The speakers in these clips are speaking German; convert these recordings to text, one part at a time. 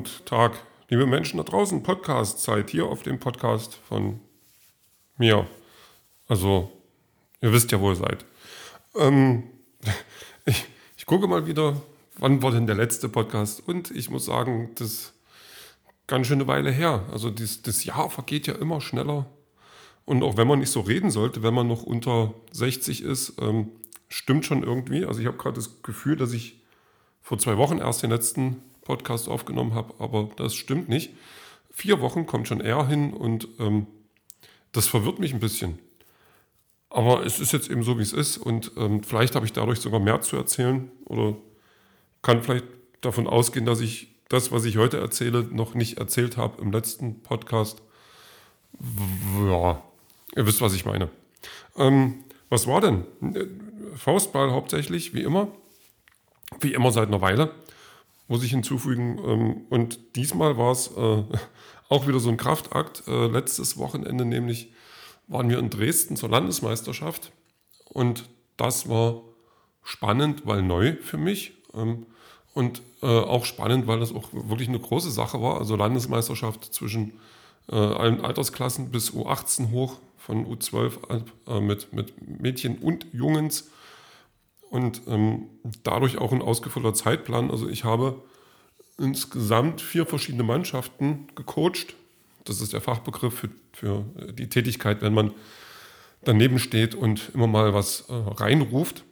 Abend, Tag, liebe Menschen da draußen, Podcast-Zeit hier auf dem Podcast von mir. Also, ihr wisst ja, wo ihr seid. Ähm, ich, ich gucke mal wieder, wann war denn der letzte Podcast? Und ich muss sagen, das ist ganz schön eine Weile her. Also, dies, das Jahr vergeht ja immer schneller. Und auch wenn man nicht so reden sollte, wenn man noch unter 60 ist, ähm, stimmt schon irgendwie. Also, ich habe gerade das Gefühl, dass ich vor zwei Wochen erst den letzten Podcast aufgenommen habe, aber das stimmt nicht. Vier Wochen kommt schon eher hin und ähm, das verwirrt mich ein bisschen. Aber es ist jetzt eben so, wie es ist und ähm, vielleicht habe ich dadurch sogar mehr zu erzählen oder kann vielleicht davon ausgehen, dass ich das, was ich heute erzähle, noch nicht erzählt habe im letzten Podcast. Ja, ihr wisst, was ich meine. Ähm, was war denn? Faustball hauptsächlich, wie immer. Wie immer seit einer Weile muss ich hinzufügen. Ähm, und diesmal war es äh, auch wieder so ein Kraftakt. Äh, letztes Wochenende nämlich waren wir in Dresden zur Landesmeisterschaft. Und das war spannend, weil neu für mich. Ähm, und äh, auch spannend, weil das auch wirklich eine große Sache war. Also Landesmeisterschaft zwischen allen Altersklassen bis U18 hoch, von U12 mit, mit Mädchen und Jungens und ähm, dadurch auch ein ausgefüllter Zeitplan. Also ich habe insgesamt vier verschiedene Mannschaften gecoacht. Das ist der Fachbegriff für, für die Tätigkeit, wenn man daneben steht und immer mal was äh, reinruft.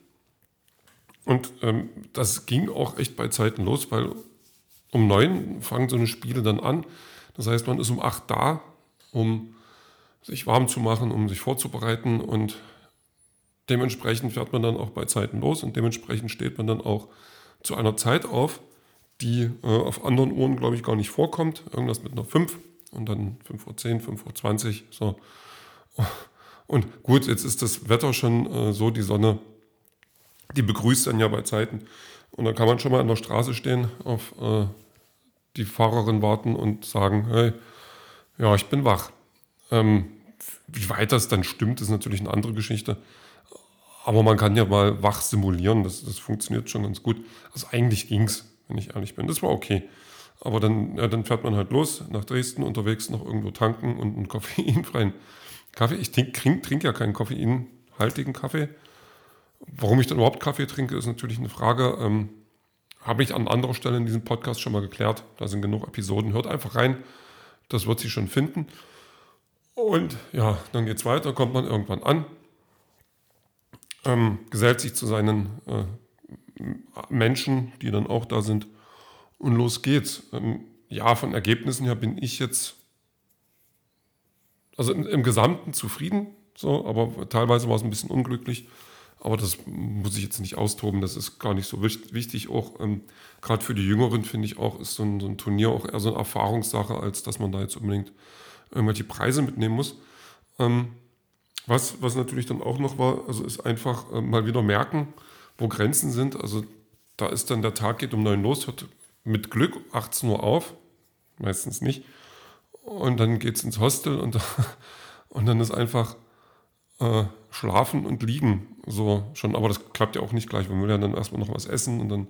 Und ähm, das ging auch echt bei Zeiten los, weil um neun fangen so eine Spiele dann an. Das heißt, man ist um acht da, um sich warm zu machen, um sich vorzubereiten und Dementsprechend fährt man dann auch bei Zeiten los und dementsprechend steht man dann auch zu einer Zeit auf, die äh, auf anderen Uhren, glaube ich, gar nicht vorkommt. Irgendwas mit einer 5 und dann 5.10 Uhr, 5.20 Uhr. So. Und gut, jetzt ist das Wetter schon äh, so, die Sonne, die begrüßt dann ja bei Zeiten. Und dann kann man schon mal an der Straße stehen, auf äh, die Fahrerin warten und sagen, hey, ja, ich bin wach. Ähm, wie weit das dann stimmt, ist natürlich eine andere Geschichte. Aber man kann ja mal wach simulieren, das, das funktioniert schon ganz gut. Also eigentlich ging es, wenn ich ehrlich bin. Das war okay. Aber dann, ja, dann fährt man halt los nach Dresden, unterwegs noch irgendwo tanken und einen koffeinfreien Kaffee. Ich trinke trink, trink ja keinen koffeinhaltigen Kaffee. Warum ich dann überhaupt Kaffee trinke, ist natürlich eine Frage. Ähm, Habe ich an anderer Stelle in diesem Podcast schon mal geklärt. Da sind genug Episoden. Hört einfach rein. Das wird sich schon finden. Und ja, dann geht es weiter, kommt man irgendwann an ähm, gesellt sich zu seinen äh, Menschen, die dann auch da sind. Und los geht's. Ähm, ja, von Ergebnissen her bin ich jetzt also im, im, Gesamten zufrieden, so, aber teilweise war es ein bisschen unglücklich. Aber das muss ich jetzt nicht austoben, das ist gar nicht so wichtig. Auch ähm, gerade für die Jüngeren finde ich auch, ist so ein, so ein, Turnier auch eher so eine Erfahrungssache, als dass man da jetzt unbedingt irgendwelche Preise mitnehmen muss. Ähm, was, was natürlich dann auch noch war, also ist einfach äh, mal wieder merken, wo Grenzen sind. Also da ist dann der Tag geht um 9 los, hört mit Glück 18 Uhr auf, meistens nicht. Und dann geht es ins Hostel und, und dann ist einfach äh, schlafen und liegen. So schon, aber das klappt ja auch nicht gleich. Man will ja dann erstmal noch was essen und dann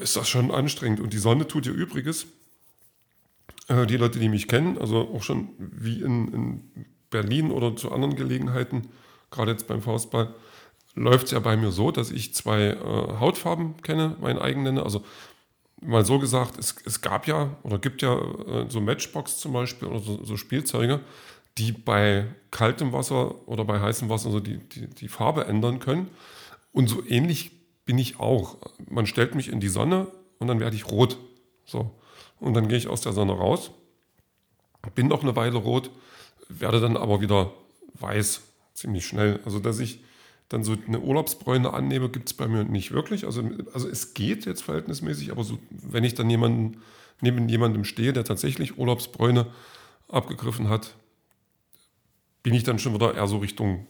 ist das schon anstrengend. Und die Sonne tut ihr Übriges. Äh, die Leute, die mich kennen, also auch schon wie in, in Berlin oder zu anderen Gelegenheiten, gerade jetzt beim Faustball, läuft es ja bei mir so, dass ich zwei äh, Hautfarben kenne, mein eigen nenne. Also mal so gesagt, es, es gab ja oder gibt ja äh, so Matchbox zum Beispiel oder so, so, Spielzeuge, die bei kaltem Wasser oder bei heißem Wasser so die, die, die Farbe ändern können. Und so ähnlich bin ich auch. Man stellt mich in die Sonne und dann werde ich rot. So. Und dann gehe ich aus der Sonne raus, bin noch eine Weile rot werde dann aber wieder weiß, ziemlich schnell. Also, dass ich dann so eine Urlaubsbräune annehme, gibt es bei mir nicht wirklich. Also, also es geht jetzt verhältnismäßig, aber so, wenn ich dann jemanden, neben jemandem stehe, der tatsächlich Urlaubsbräune abgegriffen hat, bin ich dann schon wieder eher so Richtung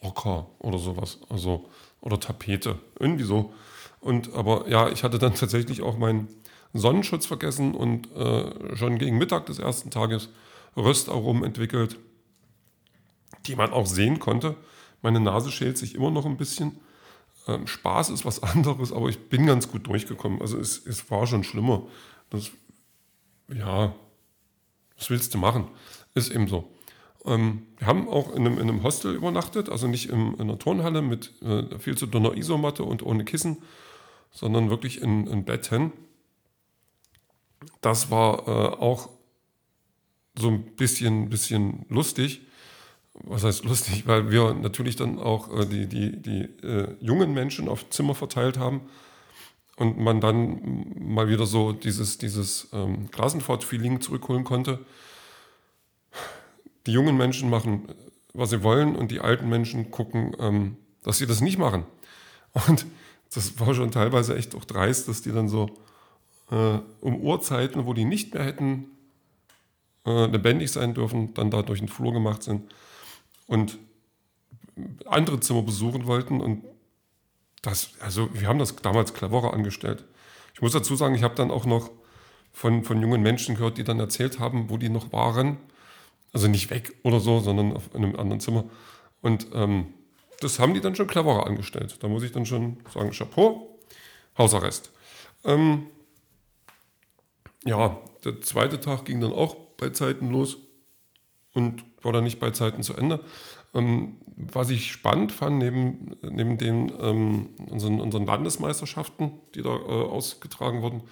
Ocker oder sowas. Also, oder Tapete. Irgendwie so. Und aber ja, ich hatte dann tatsächlich auch meinen Sonnenschutz vergessen und äh, schon gegen Mittag des ersten Tages Röstaromen entwickelt, die man auch sehen konnte. Meine Nase schält sich immer noch ein bisschen. Ähm, Spaß ist was anderes, aber ich bin ganz gut durchgekommen. Also es, es war schon schlimmer. Das ja, was willst du machen? Ist eben so. Ähm, wir haben auch in einem, in einem, Hostel übernachtet, also nicht im, in einer Turnhalle mit äh, viel zu dünner Isomatte und ohne Kissen, sondern wirklich in, in Betten. Das war äh, auch so ein bisschen, bisschen lustig. Was heißt lustig? Weil wir natürlich dann auch äh, die, die, die äh, jungen Menschen auf Zimmer verteilt haben und man dann mal wieder so dieses, dieses ähm, Klassenfahrt-Feeling zurückholen konnte die jungen Menschen machen, was sie wollen und die alten Menschen gucken, ähm, dass sie das nicht machen. Und das war schon teilweise echt auch dreist, dass die dann so äh, um Uhrzeiten, wo die nicht mehr hätten äh, lebendig sein dürfen, dann da durch den Flur gemacht sind und andere Zimmer besuchen wollten. Und das, also wir haben das damals cleverer angestellt. Ich muss dazu sagen, ich habe dann auch noch von, von jungen Menschen gehört, die dann erzählt haben, wo die noch waren also nicht weg oder so, sondern auf einem anderen Zimmer. Und ähm, das haben die dann schon cleverer angestellt. Da muss ich dann schon sagen, Chapeau, Hausarrest. Ähm, ja, der zweite Tag ging dann auch bei Zeiten los und war dann nicht bei Zeiten zu Ende. Ähm, was ich spannend fand, neben, neben den ähm, unseren, unseren, Landesmeisterschaften, die da äh, ausgetragen wurden,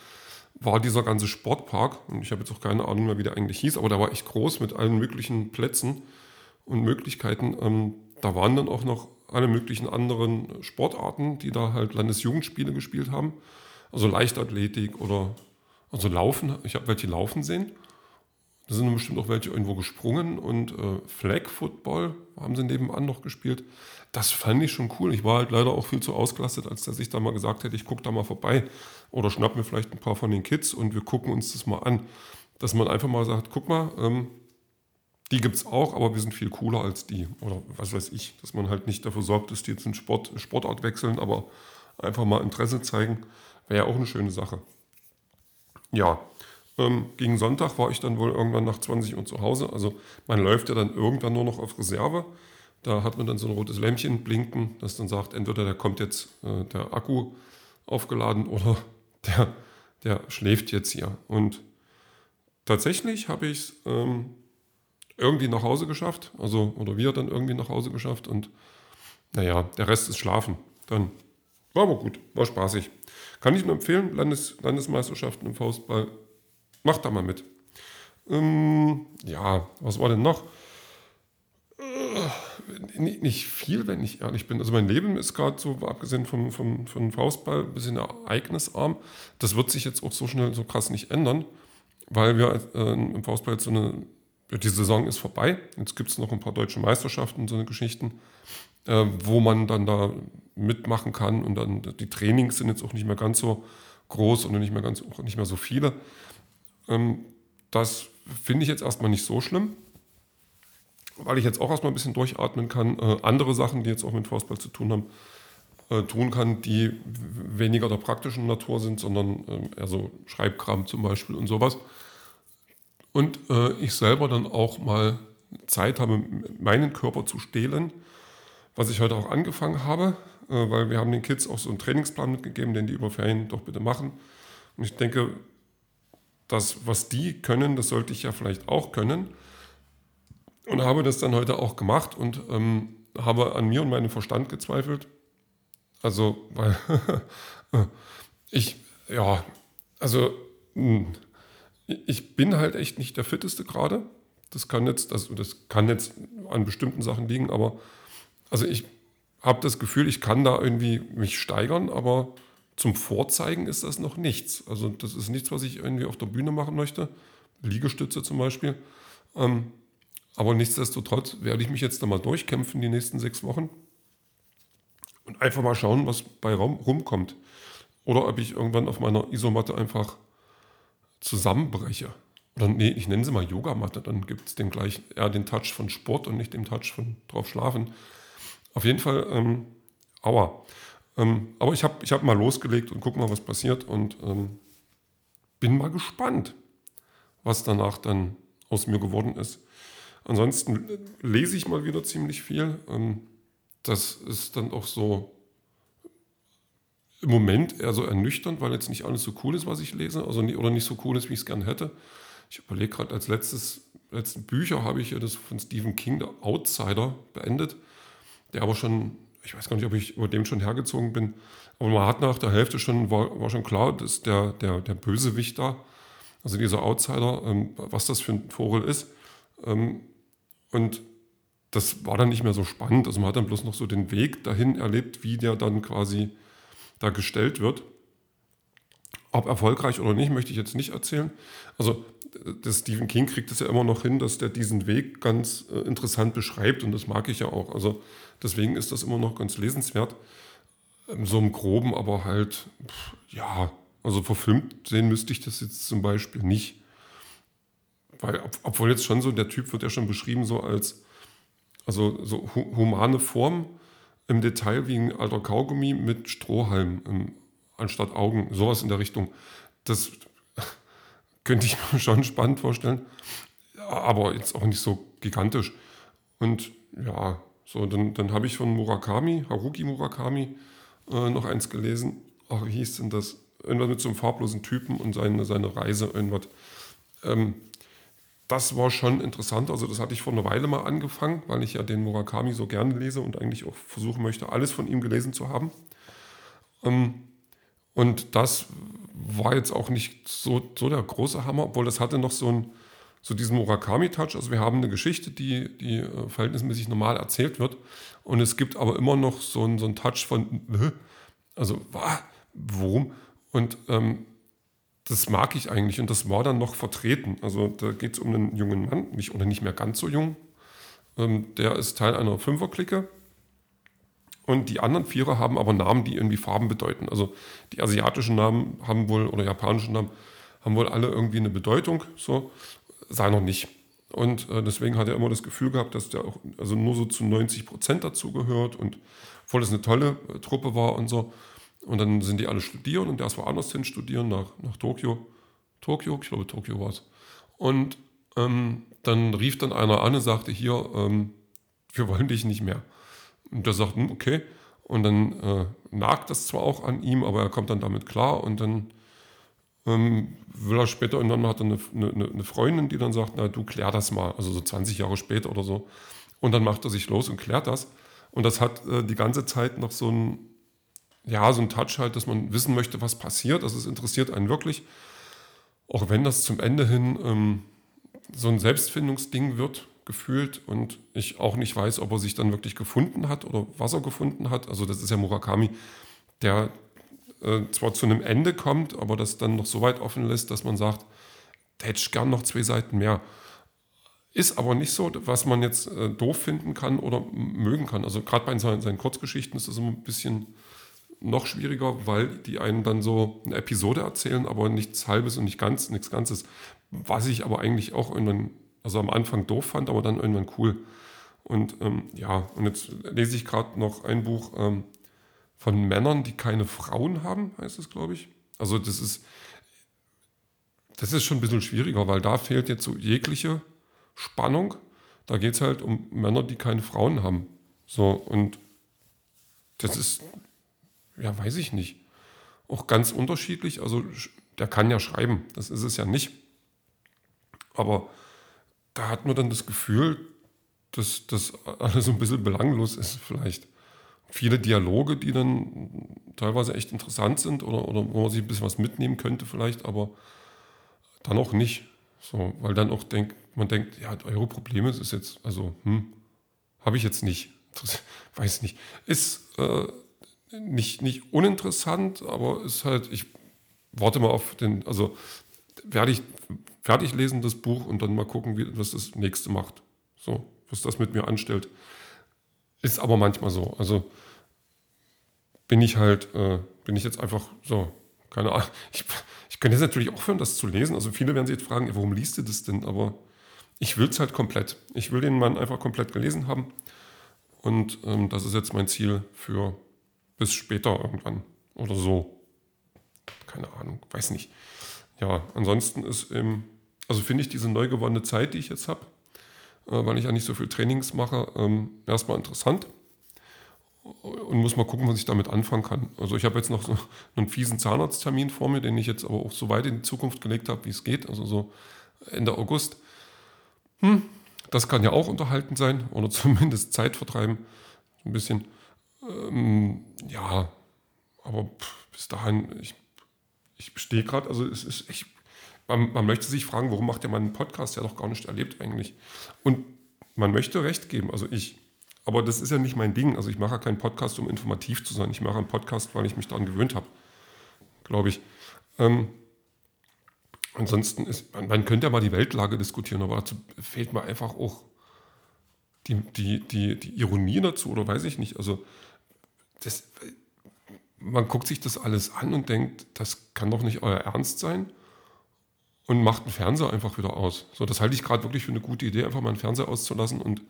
war dieser ganze Sportpark, und ich habe jetzt auch keine Ahnung mehr, wie der eigentlich hieß, aber der war echt groß mit allen möglichen Plätzen und Möglichkeiten. Ähm, da waren dann auch noch alle möglichen anderen Sportarten, die da halt Landesjugendspiele gespielt haben. Also Leichtathletik oder also Laufen. Ich habe welche laufen sehen. Da sind bestimmt auch welche irgendwo gesprungen und äh, Flag Football haben sie nebenan noch gespielt. Das fand ich schon cool. Ich war halt leider auch viel zu ausgelastet, als dass ich da mal gesagt hätte, ich gucke da mal vorbei oder schnapp mir vielleicht ein paar von den Kids und wir gucken uns das mal an. Dass man einfach mal sagt, guck mal, ähm, die gibt es auch, aber wir sind viel cooler als die. Oder was weiß ich, dass man halt nicht dafür sorgt, dass die jetzt in Sport, Sportart wechseln, aber einfach mal Interesse zeigen, wäre ja auch eine schöne Sache. Ja, ähm, gegen Sonntag war ich dann wohl irgendwann nach 20 Uhr zu Hause. Also man läuft ja dann irgendwann nur noch auf Reserve. Da hat man dann so ein rotes Lämpchen blinken, das dann sagt, entweder da kommt jetzt äh, der Akku aufgeladen oder der, der schläft jetzt hier. Und tatsächlich habe ich es ähm, irgendwie nach Hause geschafft, also oder wir dann irgendwie nach Hause geschafft und naja, der Rest ist Schlafen. Dann war aber gut, war spaßig. Kann ich nur empfehlen, Landes, Landesmeisterschaften im Faustball, macht da mal mit. Ähm, ja, was war denn noch? nicht viel, wenn ich ehrlich bin. Also mein Leben ist gerade so, abgesehen vom, vom, vom Faustball, ein bisschen ereignisarm. Das wird sich jetzt auch so schnell, so krass nicht ändern, weil wir äh, im Faustball jetzt so eine, die Saison ist vorbei. Jetzt gibt es noch ein paar deutsche Meisterschaften, so eine Geschichten, äh, wo man dann da mitmachen kann und dann die Trainings sind jetzt auch nicht mehr ganz so groß und nicht mehr, ganz, nicht mehr so viele. Ähm, das finde ich jetzt erstmal nicht so schlimm weil ich jetzt auch erstmal ein bisschen durchatmen kann, äh, andere Sachen, die jetzt auch mit Fußball zu tun haben, äh, tun kann, die weniger der praktischen Natur sind, sondern äh, eher so Schreibkram zum Beispiel und sowas. Und äh, ich selber dann auch mal Zeit habe, meinen Körper zu stehlen, was ich heute auch angefangen habe, äh, weil wir haben den Kids auch so einen Trainingsplan mitgegeben, den die über Ferien doch bitte machen. Und ich denke, das, was die können, das sollte ich ja vielleicht auch können. Und habe das dann heute auch gemacht und ähm, habe an mir und meinem Verstand gezweifelt. Also, weil ich, ja, also hm, ich bin halt echt nicht der Fitteste gerade. Das kann jetzt, also das kann jetzt an bestimmten Sachen liegen, aber also ich habe das Gefühl, ich kann da irgendwie mich steigern, aber zum Vorzeigen ist das noch nichts. Also das ist nichts, was ich irgendwie auf der Bühne machen möchte. Liegestütze zum Beispiel. Ähm, aber nichtsdestotrotz werde ich mich jetzt da mal durchkämpfen die nächsten sechs Wochen und einfach mal schauen, was bei Raum rumkommt. Oder ob ich irgendwann auf meiner Isomatte einfach zusammenbreche. Oder nee, ich nenne sie mal Yogamatte, dann gibt es den gleich eher den Touch von Sport und nicht den Touch von drauf schlafen. Auf jeden Fall, ähm, aua. Ähm, aber ich habe ich hab mal losgelegt und guck mal, was passiert und ähm, bin mal gespannt, was danach dann aus mir geworden ist. Ansonsten lese ich mal wieder ziemlich viel. Ähm, das ist dann auch so im Moment eher so ernüchternd, weil jetzt nicht alles so cool ist, was ich lese, also nie, oder nicht so cool ist, wie ich es gern hätte. ich überlege gerade, als letztes, letzten Bücher habe ich ja das von Stephen King, der Outsider, beendet, der aber schon, ich weiß gar nicht, ob ich über dem schon hergezogen bin, aber man hat nach der Hälfte schon, war, war schon klar, dass der, der, der Bösewicht da, also dieser Outsider, ähm, was das für ein Vogel ist. Ähm, und das war dann nicht mehr so spannend. Also man hat dann bloß noch so den Weg dahin erlebt, wie der dann quasi da gestellt wird. Ob erfolgreich oder nicht, möchte ich jetzt nicht erzählen. Also der Stephen King kriegt es ja immer noch hin, dass der diesen Weg ganz äh, interessant beschreibt und das mag ich ja auch. Also deswegen ist das immer noch ganz lesenswert. So im Groben, aber halt, pff, ja, also verfilmt sehen müsste ich das jetzt zum Beispiel nicht. Weil, obwohl jetzt schon so, der Typ wird ja schon beschrieben so als, also so humane Form im Detail wie ein alter Kaugummi mit Strohhalm im, anstatt Augen, sowas in der Richtung. Das könnte ich mir schon spannend vorstellen, aber jetzt auch nicht so gigantisch. Und ja, so, dann, dann habe ich von Murakami, Haruki Murakami, äh, noch eins gelesen. Ach, wie hieß denn das? Irgendwas mit so einem farblosen Typen und seine, seine Reise, irgendwas. Ähm, das war schon interessant. Also, das hatte ich vor einer Weile mal angefangen, weil ich ja den Murakami so gerne lese und eigentlich auch versuchen möchte, alles von ihm gelesen zu haben. Ähm, und das war jetzt auch nicht so, so der große Hammer, obwohl das hatte noch so, ein, so diesen Murakami-Touch. Also wir haben eine Geschichte, die, die äh, verhältnismäßig normal erzählt wird. Und es gibt aber immer noch so einen, so einen Touch von, also, warum? Und ähm, das mag ich eigentlich und das war dann noch vertreten. Also da geht es um einen jungen Mann, nicht oder nicht mehr ganz so jung. Ähm, der ist Teil einer Fünferklicke und die anderen Vierer haben aber Namen, die irgendwie Farben bedeuten. Also die asiatischen Namen haben wohl, oder japanischen Namen, haben wohl alle irgendwie eine Bedeutung, so, seiner nicht. Und äh, deswegen hat er immer das Gefühl gehabt, dass der auch also nur so zu 90 Prozent dazugehört und obwohl es eine tolle äh, Truppe war und so. Und dann sind die alle studieren und der ist woanders hin studieren, nach, nach Tokio. Tokio, ich glaube Tokio war es. Und ähm, dann rief dann einer an und sagte, hier, ähm, wir wollen dich nicht mehr. Und der sagt, hm, okay. Und dann äh, nagt das zwar auch an ihm, aber er kommt dann damit klar und dann ähm, will er später und dann hat er eine, eine, eine, Freundin, die dann sagt, na du klär das mal, also so 20 Jahre später oder so. Und dann macht er sich los und klärt das. Und das hat äh, die ganze Zeit noch so ein, ja, so ein Touch halt, dass man wissen möchte, was passiert. Also es interessiert einen wirklich. Auch wenn das zum Ende hin ähm, so ein Selbstfindungsding wird, gefühlt und ich auch nicht weiß, ob er sich dann wirklich gefunden hat oder was er gefunden hat. Also das ist ja Murakami, der äh, zwar zu einem Ende kommt, aber das dann noch so weit offen lässt, dass man sagt, da hätte ich gern noch zwei Seiten mehr. Ist aber nicht so, was man jetzt äh, doof finden kann oder mögen kann. Also gerade bei seinen, seinen Kurzgeschichten ist das immer ein bisschen noch schwieriger, weil die einen dann so eine Episode erzählen, aber nichts Halbes und nicht ganz, nichts Ganzes. Was ich aber eigentlich auch irgendwann also am Anfang doof fand, aber dann irgendwann cool. Und ähm, ja, und jetzt lese ich gerade noch ein Buch ähm, von Männern, die keine Frauen haben, heißt es, glaube ich. Also das ist, das ist schon ein bisschen schwieriger, weil da fehlt jetzt so jegliche Spannung. Da geht es halt um Männer, die keine Frauen haben. So, und das ist, ja, weiß ich nicht. Auch ganz unterschiedlich. Also der kann ja schreiben, das ist es ja nicht. Aber da hat man dann das Gefühl, dass das alles so ein bisschen belanglos ist vielleicht. Viele Dialoge, die dann teilweise echt interessant sind oder, oder wo man sich ein bisschen was mitnehmen könnte vielleicht, aber dann auch nicht. So, weil dann auch denkt, man denkt, ja, eure Probleme ist jetzt, also, hm, habe ich jetzt nicht. Weiß nicht. Ist äh, nicht, nicht uninteressant, aber ist halt, ich warte mal auf den, also werde ich fertig lesen, das Buch, und dann mal gucken, wie, was das nächste macht. So, was das mit mir anstellt. Ist aber manchmal so. Also bin ich halt, äh, bin ich jetzt einfach so, keine Ahnung. Ich, ich könnte jetzt natürlich aufhören, das zu lesen. Also viele werden sich jetzt fragen, warum liest du das denn? Aber ich will es halt komplett. Ich will den Mann einfach komplett gelesen haben. Und ähm, das ist jetzt mein Ziel für bis später irgendwann oder so. Keine Ahnung, weiß nicht ja, ansonsten ist eben, also finde ich diese neu gewonnene Zeit, die ich jetzt habe, äh, weil ich ja nicht so viel Trainings mache, ähm, erstmal interessant und muss mal gucken, was ich damit anfangen kann. Also ich habe jetzt noch so einen fiesen Zahnarzttermin vor mir, den ich jetzt aber auch so weit in die Zukunft gelegt habe, wie es geht. Also so Ende August. Hm, das kann ja auch unterhalten sein oder zumindest Zeit vertreiben. Ein bisschen. Ähm, ja, aber pff, bis dahin, ich, ich stehe gerade, also es ist, ich, man, man, möchte sich fragen, warum macht ja man einen Podcast, der doch gar nicht erlebt eigentlich. Und man möchte Recht geben, also ich. Aber das ist ja nicht mein Ding. Also ich mache ja keinen Podcast, um informativ zu sein. Ich mache einen Podcast, weil ich mich daran gewöhnt habe, glaube ich. Ähm, ansonsten ist, man, man, könnte ja mal die Weltlage diskutieren, aber dazu fehlt mir einfach auch die, die, die, die Ironie dazu oder weiß ich nicht. Also das, man guckt sich das alles an und denkt, das kann doch nicht euer Ernst sein und macht den Fernseher einfach wieder aus. So, das halte ich gerade wirklich für eine gute Idee, einfach mal einen Fernseher auszulassen und,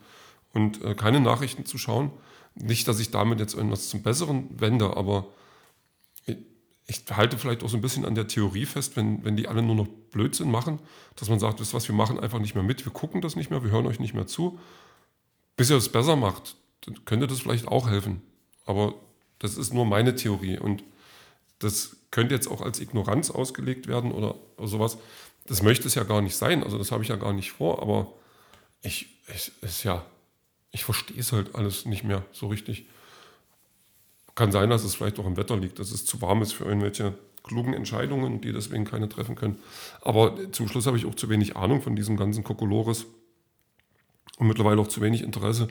und äh, keine Nachrichten zu schauen. Nicht, dass ich damit jetzt irgendwas zum Besseren wende, aber ich, ich halte vielleicht auch so ein bisschen an der Theorie fest, wenn, wenn die alle nur noch Blödsinn machen, dass man sagt, wisst was, wir machen einfach nicht mehr mit, wir gucken das nicht mehr, wir hören euch nicht mehr zu. Bis ihr es besser macht, dann könnte das vielleicht auch helfen. Aber das ist nur meine Theorie und das könnte jetzt auch als Ignoranz ausgelegt werden oder, oder sowas. Das möchte es ja gar nicht sein, also das habe ich ja gar nicht vor, aber ich, ich ist ja, ich verstehe es halt alles nicht mehr so richtig. Kann sein, dass es vielleicht auch im Wetter liegt, dass es zu warm ist für irgendwelche klugen Entscheidungen, die deswegen keine treffen können. Aber zum Schluss habe ich auch zu wenig Ahnung von diesem ganzen Kokolores und mittlerweile auch zu wenig Interesse.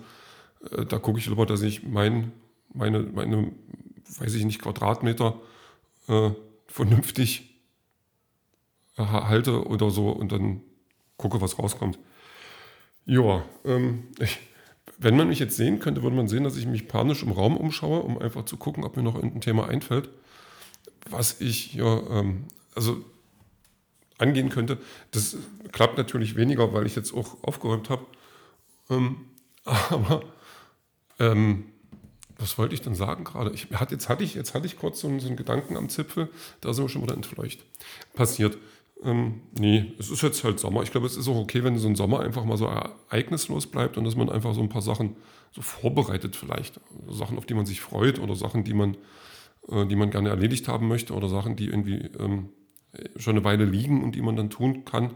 Äh, da gucke ich lieber, dass ich mein meine, meine weiß ich nicht, Quadratmeter äh, vernünftig halte oder so und dann gucke, was rauskommt. Ja, ähm, ich, wenn man mich jetzt sehen könnte, würde man sehen, dass ich mich panisch im Raum umschaue, um einfach zu gucken, ob mir noch irgendein Thema einfällt, was ich hier, ähm, also angehen könnte. Das klappt natürlich weniger, weil ich jetzt auch aufgeräumt habe. Ähm, aber ähm, was wollte ich denn sagen gerade? Ich, hat, jetzt, hatte ich, jetzt hatte ich kurz so einen, so einen Gedanken am Zipfel, da sind wir schon wieder entfleucht. Passiert. Ähm, nee, es ist jetzt halt Sommer. Ich glaube, es ist auch okay, wenn so ein Sommer einfach mal so ereignislos bleibt und dass man einfach so ein paar Sachen so vorbereitet vielleicht. Sachen, auf die man sich freut oder Sachen, die man, äh, die man gerne erledigt haben möchte oder Sachen, die irgendwie ähm, schon eine Weile liegen und die man dann tun kann.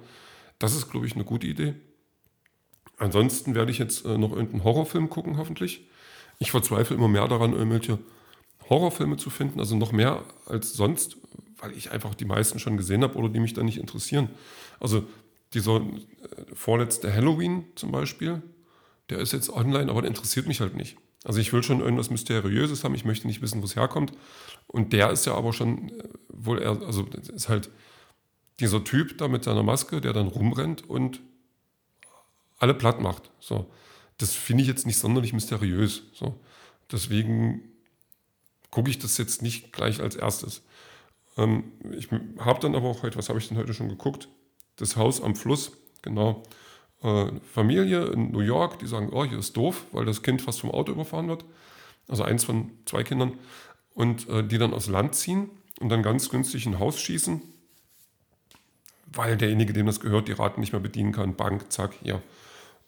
Das ist, glaube ich, eine gute Idee. Ansonsten werde ich jetzt äh, noch irgendeinen Horrorfilm gucken, hoffentlich. Ich verzweifle immer mehr daran, irgendwelche Horrorfilme zu finden, also noch mehr als sonst, weil ich einfach die meisten schon gesehen habe oder die mich dann nicht interessieren. Also dieser äh, vorletzte Halloween zum Beispiel, der ist jetzt online, aber der interessiert mich halt nicht. Also ich will schon irgendwas Mysteriöses haben, ich möchte nicht wissen, wo es herkommt. Und der ist ja aber schon äh, wohl eher, also ist halt dieser Typ da mit seiner Maske, der dann rumrennt und alle platt macht. So das finde ich jetzt nicht sonderlich mysteriös. So. Deswegen gucke ich das jetzt nicht gleich als erstes. Ähm, ich habe dann aber auch heute, was habe ich denn heute schon geguckt? Das Haus am Fluss, genau. Äh, Familie in New York, die sagen, oh, hier ist doof, weil das Kind fast vom Auto überfahren wird. Also eins von zwei Kindern. Und äh, die dann aus Land ziehen und dann ganz günstig ein Haus schießen, weil derjenige, dem das gehört, die Raten nicht mehr bedienen kann. Bank, zack, hier.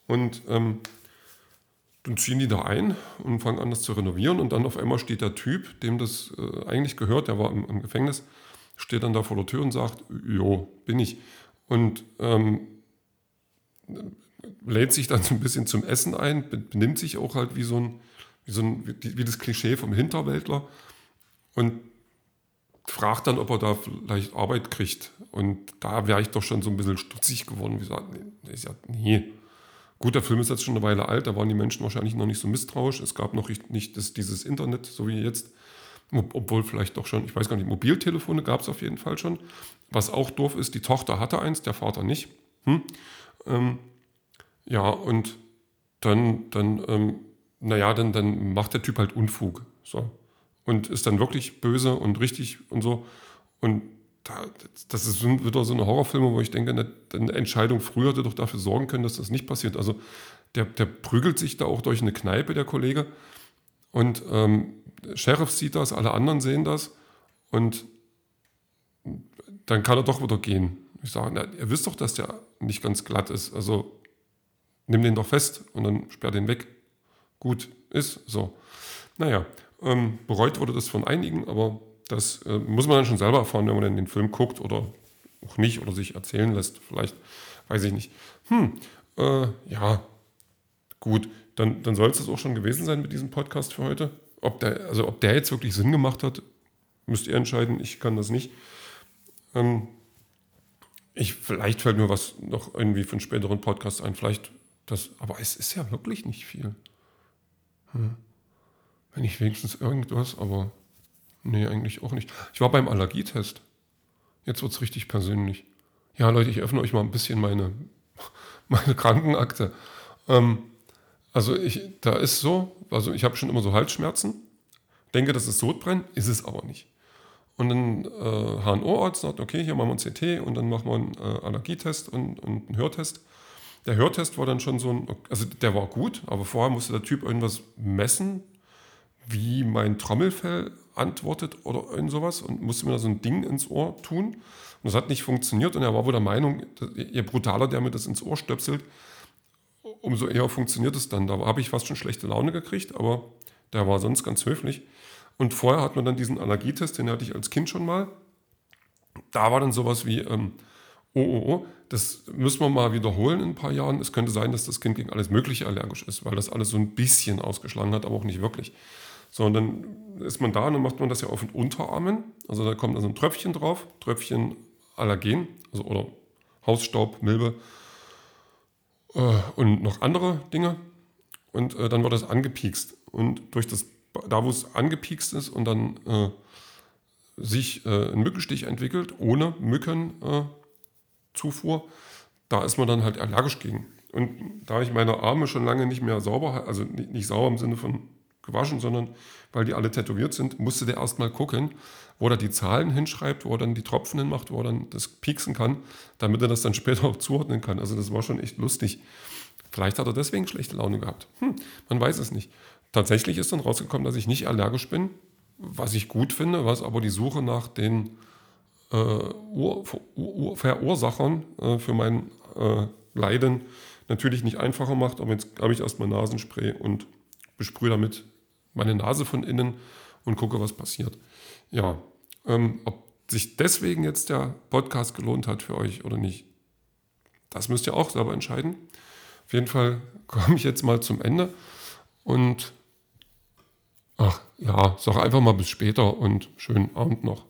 Und ähm, dann ziehen die da ein und fangen an, das zu renovieren. Und dann auf einmal steht der Typ, dem das äh, eigentlich gehört, der war im, im, Gefängnis, steht dann da vor der Tür und sagt, jo, bin ich. Und ähm, lädt sich dann so ein bisschen zum Essen ein, benimmt sich auch halt wie so ein, wie, so ein, wie, wie das Klischee vom Hinterwäldler und fragt dann, ob er da vielleicht Arbeit kriegt. Und da wäre ich doch schon so ein bisschen stutzig geworden. Wie gesagt, nee, nee Gut, der Film ist jetzt schon eine Weile alt, da waren die Menschen wahrscheinlich noch nicht so misstrauisch. Es gab noch nicht das, dieses Internet, so wie jetzt. Obwohl vielleicht doch schon, ich weiß gar nicht, Mobiltelefone gab es auf jeden Fall schon. Was auch doof ist, die Tochter hatte eins, der Vater nicht. Hm? Ähm, ja, und dann, dann ähm, naja, dann, dann macht der Typ halt Unfug. So. Und ist dann wirklich böse und richtig und so. Und das ist wieder so eine Horrorfilme, wo ich denke, eine, Entscheidung früher hätte doch dafür sorgen können, dass das nicht passiert. Also der, der prügelt sich da auch durch eine Kneipe, der Kollege. Und ähm, der Sheriff sieht das, alle anderen sehen das. Und dann kann er doch wieder gehen. Ich sage, na, ihr wisst doch, dass der nicht ganz glatt ist. Also nimm den doch fest und dann sperr den weg. Gut, ist so. Naja, ähm, bereut wurde das von einigen, aber das äh, muss man dann schon selber erfahren, wenn man dann den Film guckt oder auch nicht oder sich erzählen lässt vielleicht. weiß ich nicht. Hm, äh, ja, gut, dann, dann soll es das auch schon gewesen sein mit diesem Podcast für heute. Ob der, also ob der jetzt wirklich Sinn gemacht hat, müsst ihr entscheiden. Ich kann das nicht. Ähm, ich, vielleicht fällt mir was noch irgendwie für einen späteren Podcast ein. Vielleicht das, aber es ist ja wirklich nicht viel. Hm. Wenn ich wenigstens irgendwas, aber nee, eigentlich auch nicht. Ich war beim Allergietest. Jetzt wird es richtig persönlich. Ja, Leute, ich öffne euch mal ein bisschen meine, meine Krankenakte. Ähm, also ich, da ist so, also ich habe schon immer so Halsschmerzen, denke, das ist Sodbrennen, ist es aber nicht. Und dann äh, HNO-Arzt sagt, okay, hier machen wir ein CT und dann machen wir einen äh, Allergietest und, und einen Hörtest. Der Hörtest war dann schon so ein, also der war gut, aber vorher musste der Typ irgendwas messen, wie mein Trommelfell antwortet oder irgend sowas und musste mir da so ein Ding ins Ohr tun. Und das hat nicht funktioniert und er war wohl der Meinung, je brutaler der mir das ins Ohr stöpselt, umso eher funktioniert es dann. Da habe ich fast schon schlechte Laune gekriegt, aber der war sonst ganz höflich. Und vorher hat man dann diesen Allergietest, den hatte ich als Kind schon mal. Da war dann sowas wie, ähm, oh, oh, oh, das müssen wir mal wiederholen in ein paar Jahren. Es könnte sein, dass das Kind gegen alles Mögliche allergisch ist, weil das alles so ein bisschen ausgeschlagen hat, aber auch nicht wirklich. So, und dann ist man da und dann macht man das ja auf den Unterarmen. Also da kommt also ein Tröpfchen drauf, Tröpfchen Allergen, also oder Hausstaub, Milbe äh, und noch andere Dinge. Und äh, dann wird das angepiekst. Und durch das da wo es angepiekst ist und dann äh, sich äh, ein Mückenstich entwickelt, ohne Mückenzufuhr, äh, da ist man dann halt allergisch gegen. Und da ich meine Arme schon lange nicht mehr sauber, also nicht, nicht sauber im Sinne von gewaschen, sondern weil die alle tätowiert sind, musste der erstmal gucken, wo er die Zahlen hinschreibt, wo er dann die Tropfen hinmacht, wo er dann das pieksen kann, damit er das dann später auch zuordnen kann. Also das war schon echt lustig. Vielleicht hat er deswegen schlechte Laune gehabt. Hm, man weiß es nicht. Tatsächlich ist dann rausgekommen, dass ich nicht allergisch bin, was ich gut finde, was aber die Suche nach den äh, Ur Ur Verursachern äh, für mein äh, Leiden natürlich nicht einfacher macht. Aber jetzt habe ich erstmal Nasenspray und besprühe damit meine Nase von innen und gucke, was passiert. Ja, ähm, ob sich deswegen jetzt der Podcast gelohnt hat für euch oder nicht, das müsst ihr auch selber entscheiden. Auf jeden Fall komme ich jetzt mal zum Ende und ach ja, sag einfach mal bis später und schönen Abend noch.